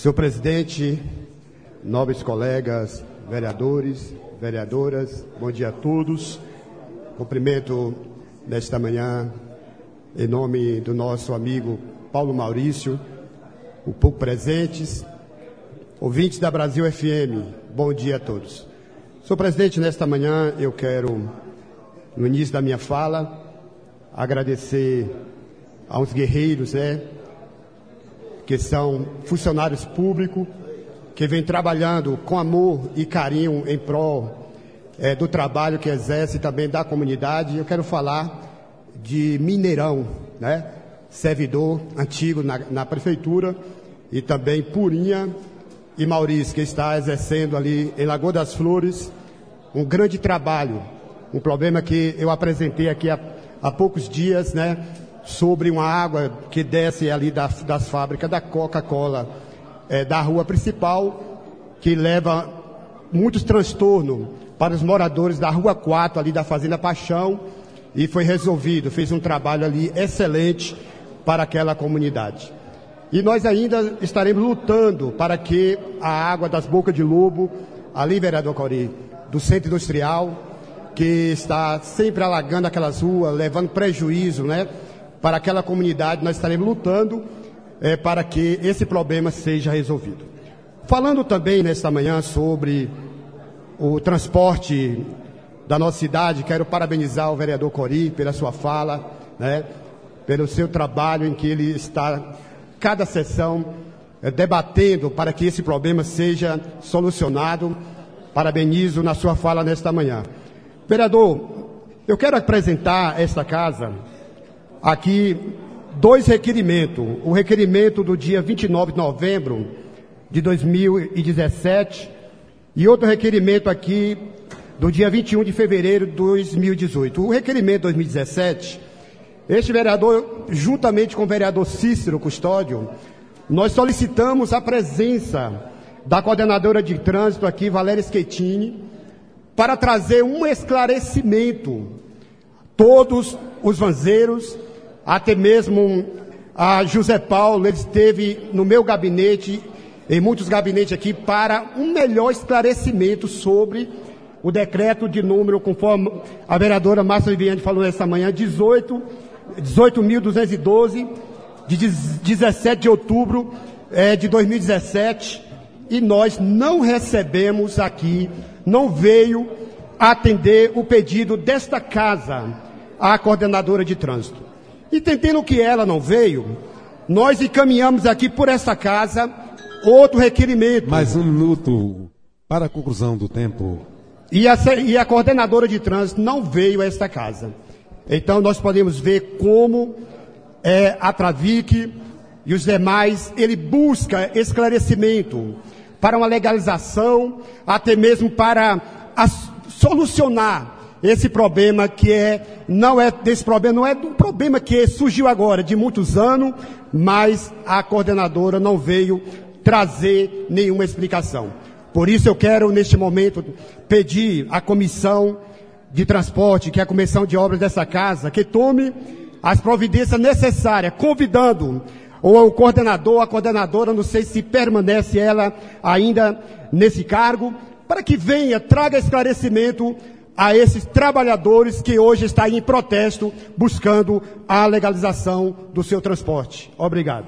Senhor presidente, nobres colegas, vereadores, vereadoras, bom dia a todos. Cumprimento nesta manhã, em nome do nosso amigo Paulo Maurício, o pouco presentes, ouvintes da Brasil FM, bom dia a todos. Senhor presidente, nesta manhã eu quero, no início da minha fala, agradecer aos guerreiros, né, que são funcionários públicos, que vêm trabalhando com amor e carinho em prol é, do trabalho que exerce também da comunidade. Eu quero falar de Mineirão, né? servidor antigo na, na prefeitura, e também Purinha e Maurício, que está exercendo ali em Lagoa das Flores um grande trabalho. Um problema que eu apresentei aqui há, há poucos dias, né? Sobre uma água que desce ali das, das fábricas da Coca-Cola, é, da rua principal, que leva muitos transtornos para os moradores da rua 4, ali da Fazenda Paixão, e foi resolvido. Fez um trabalho ali excelente para aquela comunidade. E nós ainda estaremos lutando para que a água das bocas de lobo, ali, vereador Cori, do centro industrial, que está sempre alagando aquelas ruas, levando prejuízo, né? Para aquela comunidade, nós estaremos lutando é, para que esse problema seja resolvido. Falando também nesta manhã sobre o transporte da nossa cidade, quero parabenizar o vereador Cori pela sua fala, né? Pelo seu trabalho em que ele está cada sessão é, debatendo para que esse problema seja solucionado. Parabenizo na sua fala nesta manhã. Vereador, eu quero apresentar esta casa aqui dois requerimentos. O requerimento do dia 29 de novembro de 2017 e outro requerimento aqui do dia 21 de fevereiro de 2018. O requerimento 2017 este vereador, juntamente com o vereador Cícero Custódio, nós solicitamos a presença da coordenadora de trânsito aqui, Valéria Schettini, para trazer um esclarecimento. Todos os vanzeiros, até mesmo a José Paulo, ele esteve no meu gabinete, em muitos gabinetes aqui, para um melhor esclarecimento sobre o decreto de número, conforme a vereadora Márcia Viviane falou essa manhã, 18 18.212, de 17 de outubro é, de 2017, e nós não recebemos aqui, não veio atender o pedido desta casa, a coordenadora de trânsito. E entendendo que ela não veio, nós encaminhamos aqui por esta casa outro requerimento. Mais um minuto para a conclusão do tempo. E a, e a coordenadora de trânsito não veio a esta casa. Então nós podemos ver como é, a Travic e os demais, ele busca esclarecimento para uma legalização, até mesmo para a, solucionar esse problema que é, não é desse problema, não é um problema que surgiu agora, de muitos anos, mas a coordenadora não veio trazer nenhuma explicação. Por isso eu quero, neste momento, pedir à comissão de transporte, que é a comissão de obras dessa casa, que tome as providências necessárias, convidando ou o coordenador, a coordenadora, não sei se permanece ela ainda nesse cargo, para que venha, traga esclarecimento a esses trabalhadores que hoje estão em protesto buscando a legalização do seu transporte. Obrigado.